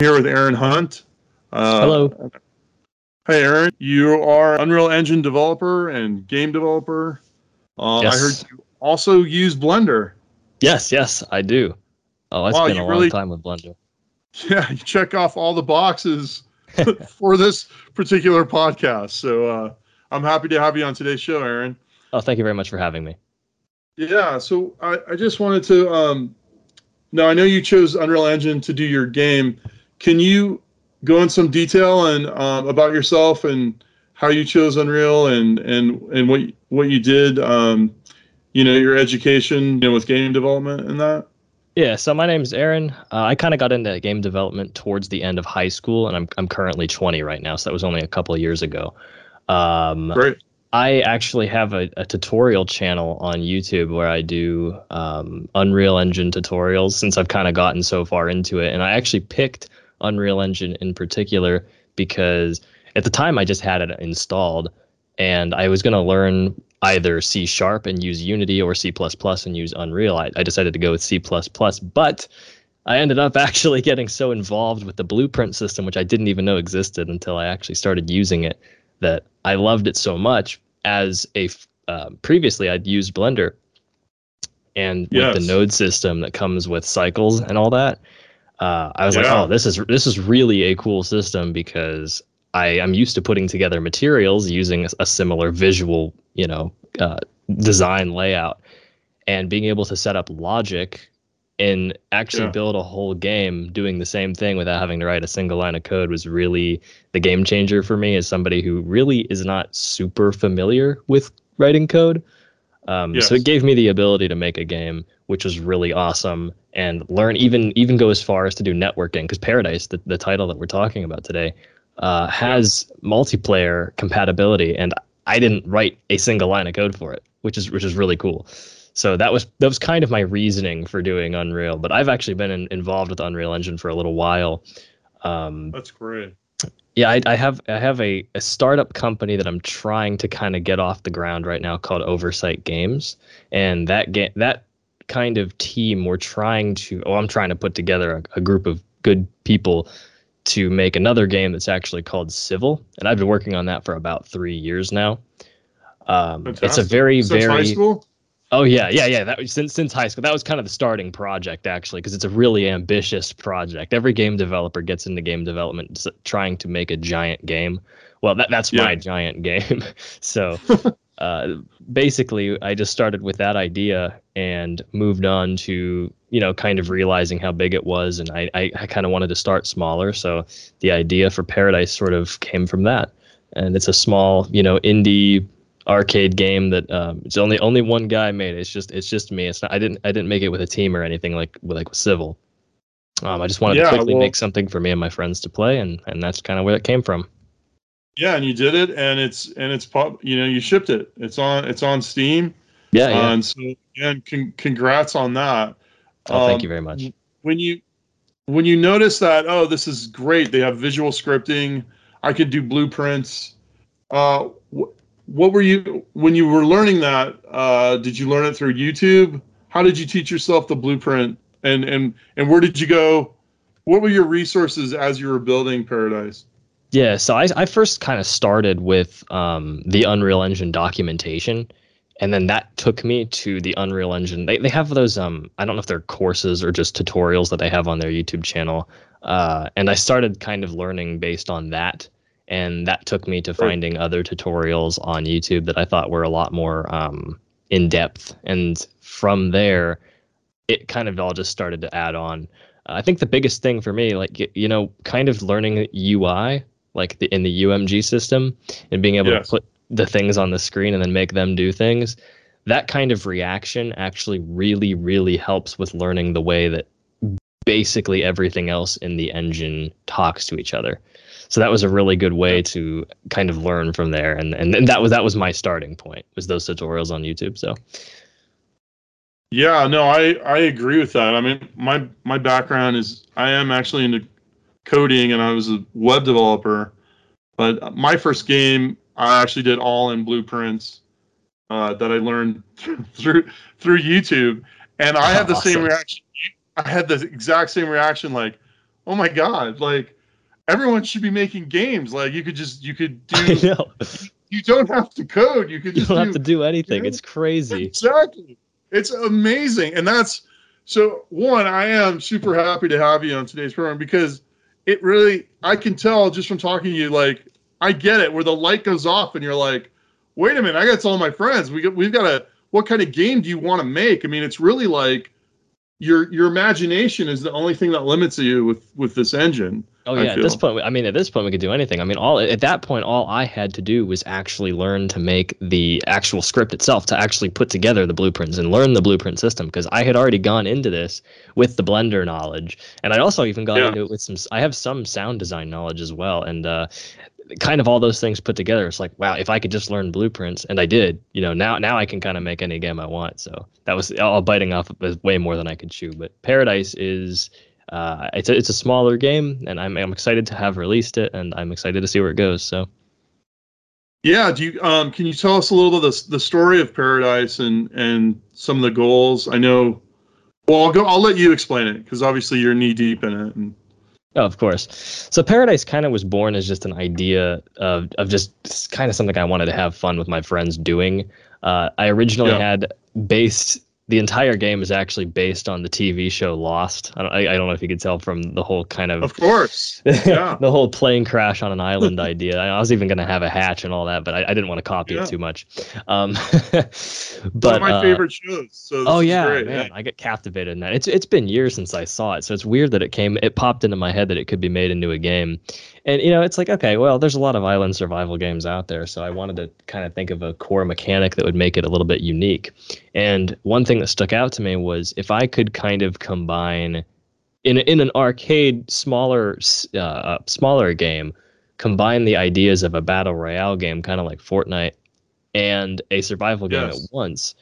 here with Aaron Hunt. Uh, Hello. Hey, Aaron. You are Unreal Engine developer and game developer. Uh, yes. I heard you also use Blender. Yes, yes, I do. Oh, I wow, been a long really, time with Blender. Yeah, you check off all the boxes for this particular podcast. So uh, I'm happy to have you on today's show, Aaron. Oh, thank you very much for having me. Yeah, so I, I just wanted to. Um, now I know you chose Unreal Engine to do your game. Can you go in some detail and um, about yourself and how you chose Unreal and and and what what you did? Um, you know, your education, you know, with game development and that. Yeah, so my name is Aaron. Uh, I kind of got into game development towards the end of high school, and I'm I'm currently 20 right now, so that was only a couple of years ago. Um, Great. I actually have a, a, tutorial channel on YouTube where I do um, Unreal Engine tutorials since I've kind of gotten so far into it. And I actually picked Unreal Engine in particular because at the time I just had it installed and I was going to learn either C sharp and use Unity or C and use Unreal. I, I decided to go with C, but I ended up actually getting so involved with the blueprint system, which I didn't even know existed until I actually started using it that I loved it so much. As a uh, previously, I'd used Blender, and yes. with the node system that comes with cycles and all that, uh, I was yeah. like, oh, this is this is really a cool system because I am used to putting together materials using a, a similar visual, you know, uh, design layout, and being able to set up logic and actually yeah. build a whole game doing the same thing without having to write a single line of code was really the game changer for me as somebody who really is not super familiar with writing code. Um, yes. So it gave me the ability to make a game, which was really awesome, and learn even even go as far as to do networking because Paradise, the, the title that we're talking about today, uh, has multiplayer compatibility, and I didn't write a single line of code for it, which is which is really cool. So that was that was kind of my reasoning for doing Unreal. But I've actually been in, involved with Unreal Engine for a little while. Um, That's great. Yeah, I, I, have I have a, a startup company that I'm trying to kind of get off the ground right now called Oversight Games, and that game that kind of team we're trying to oh I'm trying to put together a, a group of good people to make another game that's actually called Civil, and I've been working on that for about three years now. Um, it's a very Since very high school? Oh yeah, yeah, yeah. That was since since high school. That was kind of the starting project actually, because it's a really ambitious project. Every game developer gets into game development trying to make a giant game. Well, that that's yeah. my giant game. so uh, basically, I just started with that idea and moved on to you know kind of realizing how big it was, and I I, I kind of wanted to start smaller. So the idea for Paradise sort of came from that, and it's a small you know indie arcade game that um, it's only only one guy made. It. It's just it's just me. It's not. I didn't I didn't make it with a team or anything like with like with Civil. Um, I just wanted yeah, to quickly well, make something for me and my friends to play, and and that's kind of where it came from. Yeah, and you did it, and it's and it's pop. You know, you shipped it. It's on it's on Steam. Yeah, yeah. Uh, and so and con- congrats on that. Oh, um, thank you very much. When you when you notice that, oh, this is great. They have visual scripting. I could do blueprints. Uh, wh- what were you when you were learning that? Uh, did you learn it through YouTube? How did you teach yourself the blueprint? And and and where did you go? What were your resources as you were building Paradise? Yeah, so I I first kind of started with um, the Unreal Engine documentation, and then that took me to the Unreal Engine. They they have those um I don't know if they're courses or just tutorials that they have on their YouTube channel. Uh, and I started kind of learning based on that and that took me to finding other tutorials on YouTube that I thought were a lot more um, in depth. And from there, it kind of all just started to add on. I think the biggest thing for me, like you know, kind of learning UI, like the, in the UMG system, and being able yes. to put the things on the screen and then make them do things. That kind of reaction actually really, really helps with learning the way that basically everything else in the engine talks to each other so that was a really good way to kind of learn from there and and, and that was that was my starting point was those tutorials on youtube so yeah no i i agree with that i mean my my background is i am actually into coding and i was a web developer but my first game i actually did all in blueprints uh, that i learned through through youtube and i had the awesome. same reaction i had the exact same reaction like oh my god, like everyone should be making games. Like you could just you could I do. know. You don't have to code. You could You just don't do, have to do anything. Yeah. It's crazy. Exactly. It's amazing. And that's so one, I am super happy to have you on today's program because it really I can tell just from talking to you, like I get it, where the light goes off and you're like, wait a minute, I gotta tell my friends. We got we've got a what kind of game do you want to make? I mean, it's really like your your imagination is the only thing that limits you with with this engine. Oh yeah, at this point, I mean, at this point, we could do anything. I mean, all at that point, all I had to do was actually learn to make the actual script itself, to actually put together the blueprints and learn the blueprint system, because I had already gone into this with the Blender knowledge, and I also even got Yeah. into it with some. I have some sound design knowledge as well, and uh, kind of all those things put together. It's like, wow, if I could just learn blueprints, and I did, you know, now now I can kind of make any game I want. So that was all biting off of way more than I could chew. But Paradise is. Uh, it's a, it's a smaller game, and I'm I'm excited to have released it, and I'm excited to see where it goes. So Yeah, do you um can you tell us a little of the, the story of Paradise and and some of the goals? I know well, I'll go I'll let you explain it because obviously you're knee deep in it. And, Oh, of course. So Paradise kind of was born as just an idea of of just kind of something I wanted to have fun with my friends doing. Uh, I originally Yeah. had based the entire game is actually based on the TV show Lost. I don't, I, I don't know if you could tell from the whole kind of of course. Yeah. the whole plane crash on an island idea. I was even going to have a hatch and all that, but I, I didn't want to copy Yeah. it too much. Um, One but of my uh, favorite shows. So Oh yeah, man, I get captivated in that. It's it's been years since I saw it, so it's weird that it came. It popped into my head that it could be made into a game, and you know, it's like okay, well, there's a lot of island survival games out there, so I wanted to kind of think of a core mechanic that would make it a little bit unique. And one thing that stuck out to me was if I could kind of combine in in an arcade smaller uh, smaller game, combine the ideas of a battle royale game, kind of like Fortnite, and a survival game Yes. at once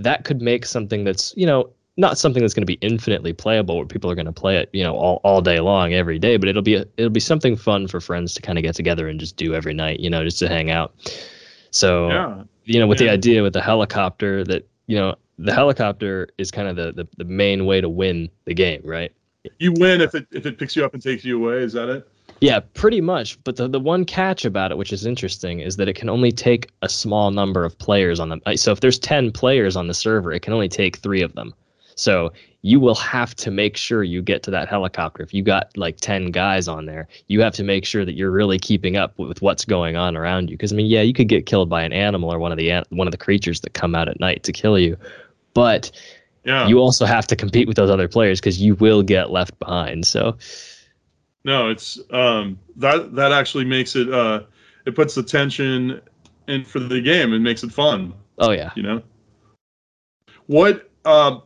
that could make something that's you know not something that's going to be infinitely playable where people are going to play it you know all, all day long every day but it'll be a, it'll be something fun for friends to kind of get together and just do every night you know just to hang out so Yeah. you know with the idea with the helicopter that you know the helicopter is kind of the, the the main way to win the game right You win if it if it picks you up and takes you away, is that it? Yeah, pretty much. But the, the one catch about it, which is interesting, is that it can only take a small number of players on them. So if there's 10 players on the server, it can only take three of them. So you will have to make sure you get to that helicopter. If you got like 10 guys on there, you have to make sure that you're really keeping up with what's going on around you. Because I mean, yeah, you could get killed by an animal or one of the one of the creatures that come out at night to kill you, but Yeah. you also have to compete with those other players because you will get left behind. So No, it's um that that actually makes it uh it puts the tension in for the game and makes it fun, oh yeah, you know. What um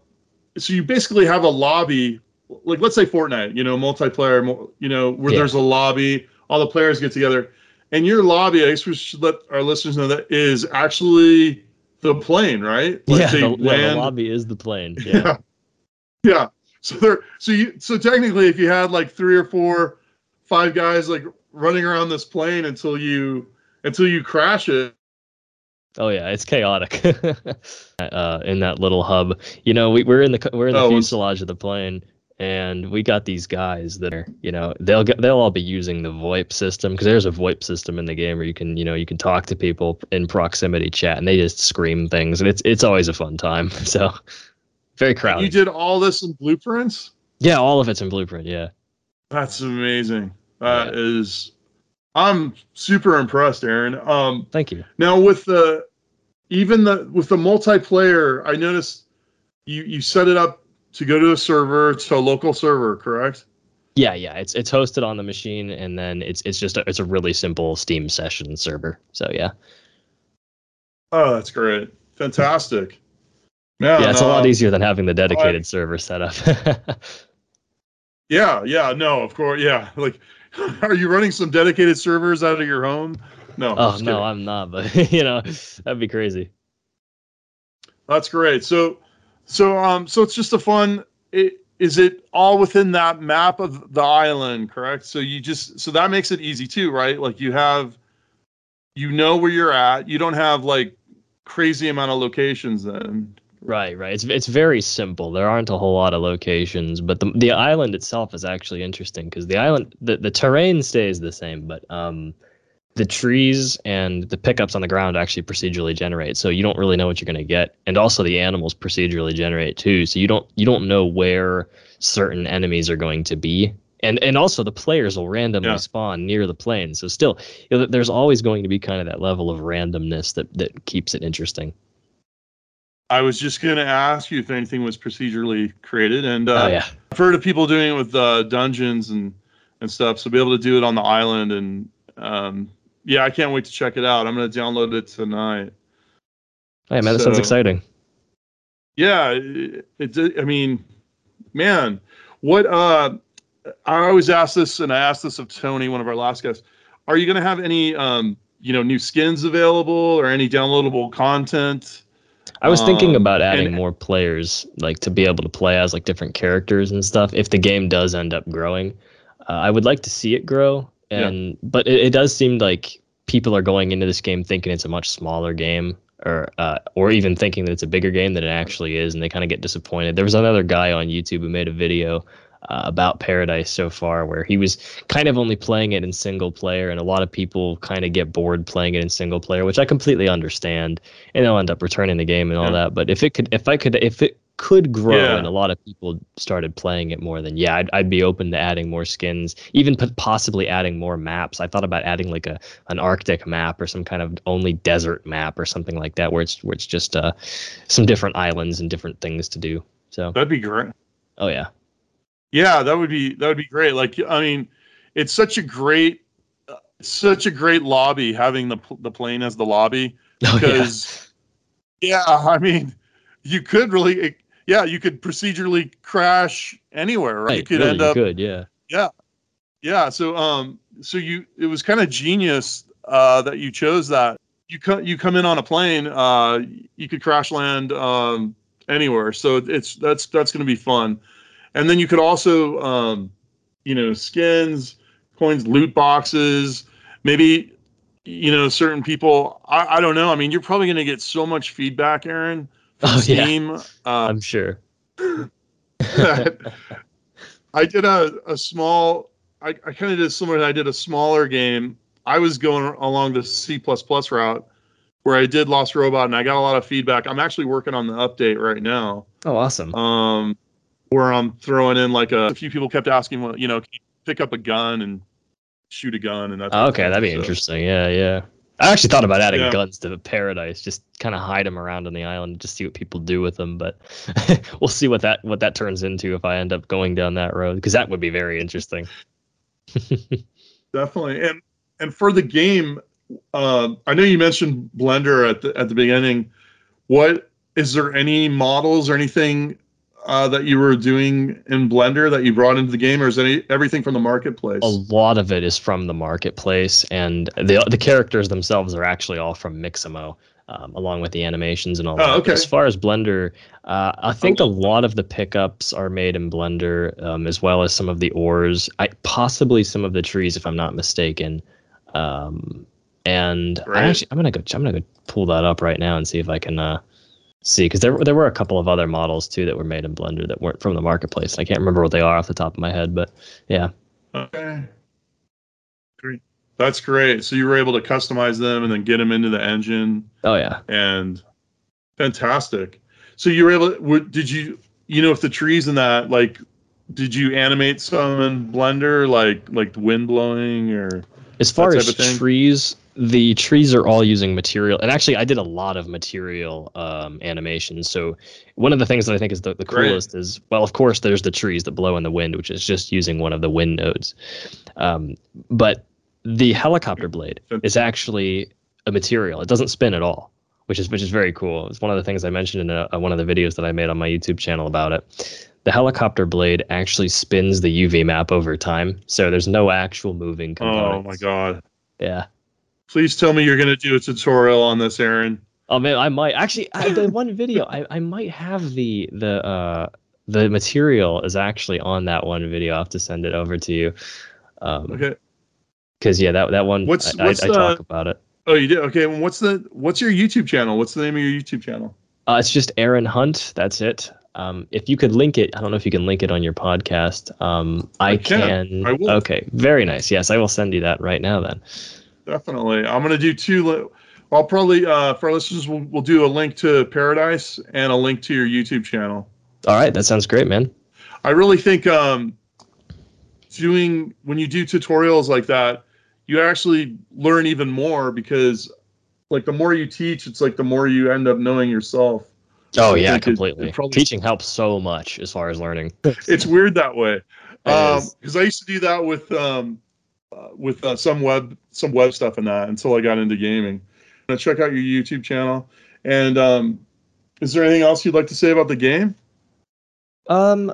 so you basically have a lobby like let's say Fortnite, you know, multiplayer, you know, where Yeah. there's a lobby, all the players get together. And your lobby, I guess we should let our listeners know that is actually the plane, right? Like yeah, the, yeah, the lobby is the plane. Yeah. yeah. Yeah. So there so you so technically if you had like three or four, five guys like running around this plane until you until you crash it. Oh yeah, it's chaotic. uh, in that little hub, you know, we, we're in the we're in the Oh, fuselage of the plane, and we got these guys that are, you know, they'll get, they'll all be using the VoIP system because there's a VoIP system in the game where you can, you know, you can talk to people in proximity chat, and they just scream things, and it's it's always a fun time. So very crowded. You did all this in blueprints? yeah, all of it's in Blueprint. Yeah. That's amazing. That is I'm super impressed, Aaron. Um Thank you. now with the even the with the multiplayer, I noticed you you set it up to go to a server to a local server, correct? Yeah, yeah, it's it's hosted on the machine, and then it's it's just a, it's a really simple Steam session server. So yeah. Oh, that's great. Fantastic. Yeah, yeah, it's a lot easier than having the dedicated server set up. Yeah, yeah, no, of course, yeah. Like, are you running some dedicated servers out of your home? No. oh no. I'm not, but you know, that'd be crazy. that's great. So, so, um, so it's just a fun. It, is it all within that map of the island? Correct. So you just so that makes it easy too, right? Like you have, you know where you're at. You don't have like crazy amount of locations then, Right, right. It's it's very simple. There aren't a whole lot of locations, but the the island itself is actually interesting because the island the, the terrain stays the same, but um the trees and the pickups on the ground actually procedurally generate. So you don't really know what you're going to get, and also the animals procedurally generate too. So you don't you don't know where certain enemies are going to be, and and also the players will randomly yeah. spawn near the plane. So still, you know, there's always going to be kind of that level of randomness that that keeps it interesting. I was just going to ask you if anything was procedurally created, and uh, oh, yeah. I've heard of people doing it with uh, dungeons and and stuff. So be able to do it on the island, and um, yeah, I can't wait to check it out. I'm going to download it tonight. Hey man, that sounds exciting. Yeah, it, it, I mean, man, what? Uh, I always ask this, and I asked this of Tony, one of our last guests. Are you going to have any, um, you know, new skins available or any downloadable content? I was thinking um, about adding and, more players, like to be able to play as like different characters and stuff. If the game does end up growing, uh, I would like to see it grow. And yeah. but it, it, does seem like people are going into this game thinking it's a much smaller game, or uh, or even thinking that it's a bigger game than it actually is, and they kind of get disappointed. There was another guy on YouTube who made a video uh, about Paradise so far, where he was kind of only playing it in single player, and a lot of people kind of get bored playing it in single player, which I completely understand, and they'll end up returning the game and all yeah. that. But if it could, if I could, if it could grow yeah. and a lot of people started playing it more, then yeah, I'd, I'd be open to adding more skins, even possibly adding more maps. I thought about adding like a an Arctic map or some kind of only desert map or something like that, where it's where it's just uh, some different islands and different things to do. So that'd be great. Oh yeah. Yeah, that would be that would be great. Like I mean, it's such a great such a great lobby having the the plane as the lobby because oh, yeah. yeah. I mean, you could really yeah, you could procedurally crash anywhere, right? right you could really, end up good, yeah. Yeah. Yeah, so um so you it was kind of genius uh that you chose that. You come you come in on a plane, uh you could crash land um anywhere. So it's that's that's going to be fun and then you could also um, you know skins coins loot boxes maybe you know certain people i, I don't know. I mean you're probably going to get so much feedback aaron from oh, steam yeah. uh, i'm sure. I did a, a small i, I kind of did similar i did a smaller game. I was going along the c++ route where i did lost robot and i got a lot of feedback. I'm actually working on the update right now. Oh awesome. Um where I'm throwing in like a, a few people kept asking, well, you know, pick up a gun and shoot a gun and. Oh, okay, that'd be so. interesting. Yeah, yeah. I actually thought about adding yeah. guns to Paradise, just kind of hide them around on the island, just see what people do with them. But we'll see what that what that turns into if I end up going down that road, because that would be very interesting. Definitely, and and for the game, uh, I know you mentioned Blender at the at the beginning. What is there any models or anything uh, that you were doing in Blender that you brought into the game, or is any everything from the marketplace? A lot of it is from the marketplace, and the the characters themselves are actually all from Mixamo. Um, along with the animations and all oh, that. Okay. As far as Blender, uh, I think a lot of the pickups are made in Blender, um, as well as some of the ores, I, possibly some of the trees, if I'm not mistaken. Um, and right. I actually, I'm gonna go. I'm gonna go pull that up right now and see if I can uh, see because there there were a couple of other models too that were made in Blender that weren't from the marketplace. I can't remember what they are off the top of my head, but yeah. Okay. Great. That's great. So you were able to customize them and then get them into the engine. Oh yeah. And fantastic. So you were able. To, did you you know if the trees in that like did you animate some in Blender like like the wind blowing or as far as trees the trees are all using material and actually i did a lot of material um, animations so one of the things that i think is the, the coolest is well of course there's the trees that blow in the wind which is just using one of the wind nodes. Um, but the helicopter blade is actually a material. It doesn't spin at all which is which is very cool. It's one of the things i mentioned in a, a, one of the videos that i made on my youtube channel about it. The helicopter blade actually spins the uv map over time so there's no actual moving components. oh my god. Yeah Please tell me you're going to do a tutorial on this, Aaron. Oh man, I might actually. I, the one video, I, I might have the the uh the material is actually on that one video. I have to send it over to you. Um, okay. Because yeah, that that one. What's, I, what's I, I talk about it. Oh, you did. Okay. What's the what's your YouTube channel? What's the name of your YouTube channel? Uh, it's just Aaron Hunt. That's it. Um, if you could link it, I don't know if you can link it on your podcast. Um, I, I can. can. I will. Okay, very nice. Yes, I will send you that right now. Then. Definitely. I'm gonna do two. Li- I'll probably uh, for our listeners, we'll, we'll do a link to Paradise and a link to your YouTube channel. All right, that sounds great, man. I really think um, doing when you do tutorials like that, you actually learn even more because, like, the more you teach, it's like the more you end up knowing yourself. Oh I yeah, think it- it completely. probably- Teaching helps so much as far as learning. It's weird that way. Because I used to do that with um, uh, with uh, some web some web stuff and that until I got into gaming. Now check out your YouTube channel. And um, is there anything else you'd like to say about the game? Um,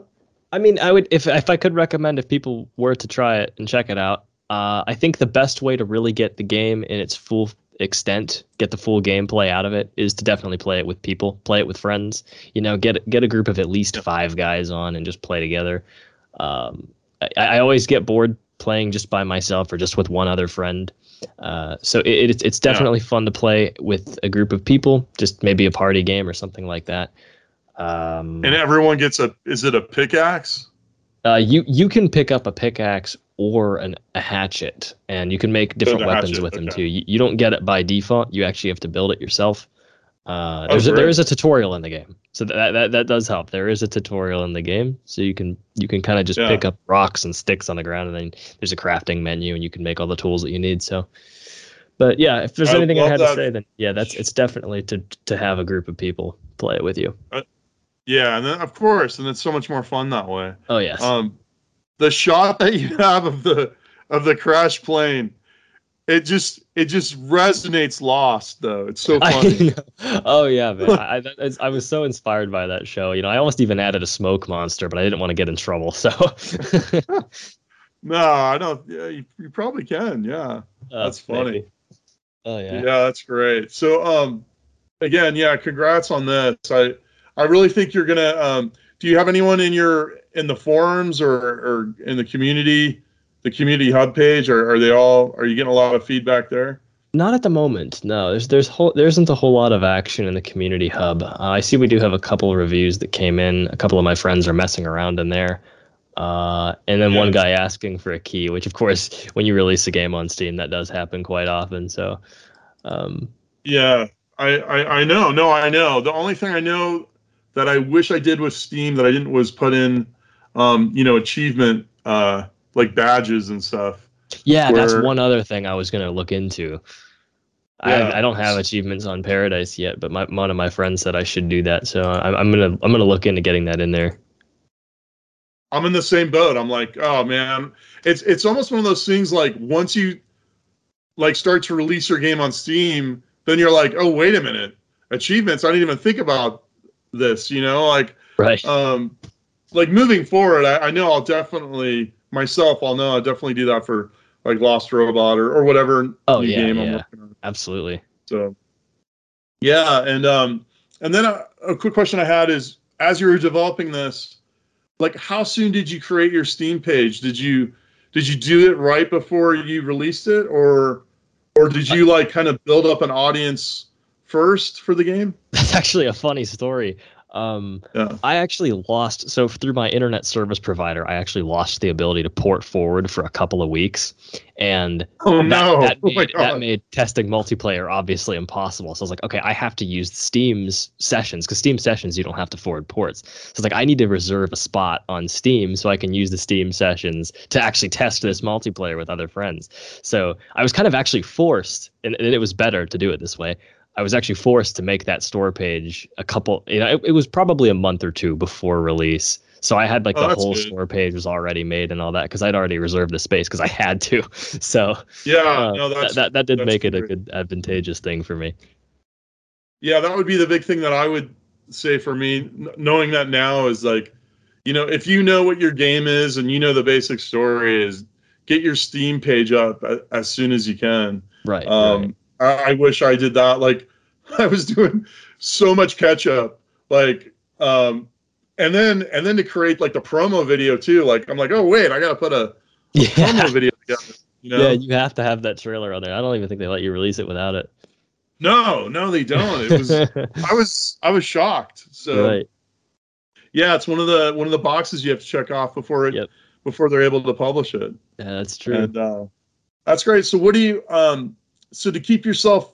I mean, I would if if I could recommend if people were to try it and check it out. Uh, I think the best way to really get the game in its full extent, get the full gameplay out of it, is to definitely play it with people, play it with friends. You know, get get a group of at least five guys on and just play together. Um, I, I always get bored playing just by myself or just with one other friend. Uh, so it, it's it's definitely fun to play with a group of people, just maybe a party game or something like that. Um, And everyone gets a is it a pickaxe? uh, you you can pick up a pickaxe or an, a hatchet, and you can make different weapons hatchet, with them too. You, you don't get it by default. You actually have to build it yourself. Uh, there's a, there is a tutorial in the game, so that, that that does help. There is a tutorial in the game, so you can you can kind of just Yeah. pick up rocks and sticks on the ground, and then there's a crafting menu, and you can make all the tools that you need. So, but yeah, if there's I anything I had that. to say, then yeah, that's it's definitely to to have a group of people play it with you. Yeah, and then of course, and it's so much more fun that way. Oh yes. Um, the shot that you have of the of the crash plane, it just it just resonates lost though. It's so funny. Oh yeah, man. I, I, I was so inspired by that show. You know, I almost even added a smoke monster, but I didn't want to get in trouble. So no, I don't. Yeah, you, you probably can. Yeah. That's Uh, funny. maybe. Oh yeah, yeah. that's great. So, um, again, yeah, congrats on this. I I really think you're gonna. Um, do you have anyone in your in the forums or or in the community, the community hub page? Or are they all? Are you getting a lot of feedback there? Not at the moment. No, there's there's whole, there isn't a whole lot of action in the community hub. Uh, I see we do have a couple of reviews that came in. A couple of my friends are messing around in there. Uh, and then one guy asking for a key, which of course, when you release a game on Steam, that does happen quite often. So, um, Yeah, I, I I know. No, I know. The only thing I know that I wish I did with Steam that I didn't was put in, um, you know, achievement uh like badges and stuff. Yeah, that's one other thing I was gonna look into. Yeah. I, I don't have achievements on Paradise yet, but my, one of my friends said I should do that, so I'm, I'm gonna I'm gonna look into getting that in there. I'm in the same boat. I'm like, oh man, it's it's almost one of those things like once you like start to release your game on Steam, then you're like, oh wait a minute, achievements. I didn't even think about this. You know, like Right. um, like moving forward, I, I know I'll definitely myself. I'll know I'll definitely do that for like Lost Robot or, or whatever Oh, new yeah, game I'm yeah. Absolutely. So, yeah, and um, and then a, a quick question I had is, as you were developing this, like, how soon did you create your Steam page? Did you did you do it right before you released it, or or did you like kind of build up an audience first for the game? That's actually a funny story. Um, Yeah. I actually lost so through my internet service provider, I actually lost the ability to port forward for a couple of weeks, and Oh that, no! that, oh made, that made testing multiplayer obviously impossible. So I was like, okay, I have to use Steam's sessions because Steam sessions you don't have to forward ports. So it's like I need to reserve a spot on Steam so I can use the Steam sessions to actually test this multiplayer with other friends. So I was kind of actually forced, and, and it was better to do it this way. I was actually forced to make that store page a couple. You know, it, it was probably a month or two before release. So I had like Oh, the whole good. store page was already made and all that because I'd already reserved the space because I had to. So yeah, uh, no, that, that's that that did make it a good advantageous thing for me. Yeah, that would be the big thing that I would say for me. Knowing that now is like, you know, if you know what your game is and you know the basic story is, get your Steam page up a, as soon as you can. Right. right. I, I wish I did that. Like, I was doing so much catch up. Like, um, and then and then to create like the promo video too. Like, I'm like, oh wait, I gotta put a Yeah. promo video together. You know? Yeah, you have to have that trailer on there. I don't even think they let you release it without it. No, no, they don't. It was I was I was shocked. So right. yeah, it's one of the one of the boxes you have to check off before it yep. before they're able to publish it. Yeah, that's true. And uh, that's great. So what do you um so to keep yourself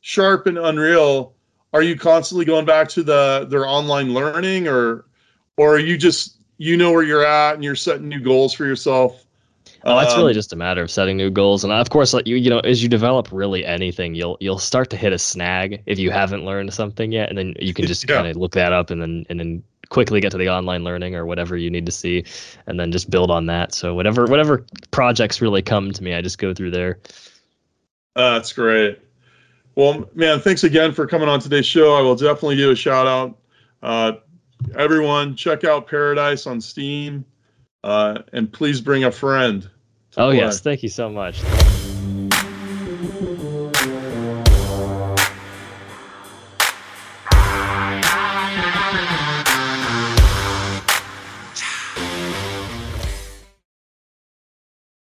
sharp and unreal, are you constantly going back to the their online learning or or are you just you know where you're at and you're setting new goals for yourself Oh, that's um, really just a matter of setting new goals, and of course, like you, you know, as you develop really anything, you'll you'll start to hit a snag if you haven't learned something yet, and then you can just yeah. kind of look that up and then and then quickly get to the online learning or whatever you need to see, and then just build on that. So whatever whatever projects really come to me, I just go through there. Uh, that's great. Well, man, thanks again for coming on today's show. I will definitely give a shout out. Uh, everyone, check out Paradise on Steam. Uh, and please bring a friend. Oh, play. yes. Thank you so much.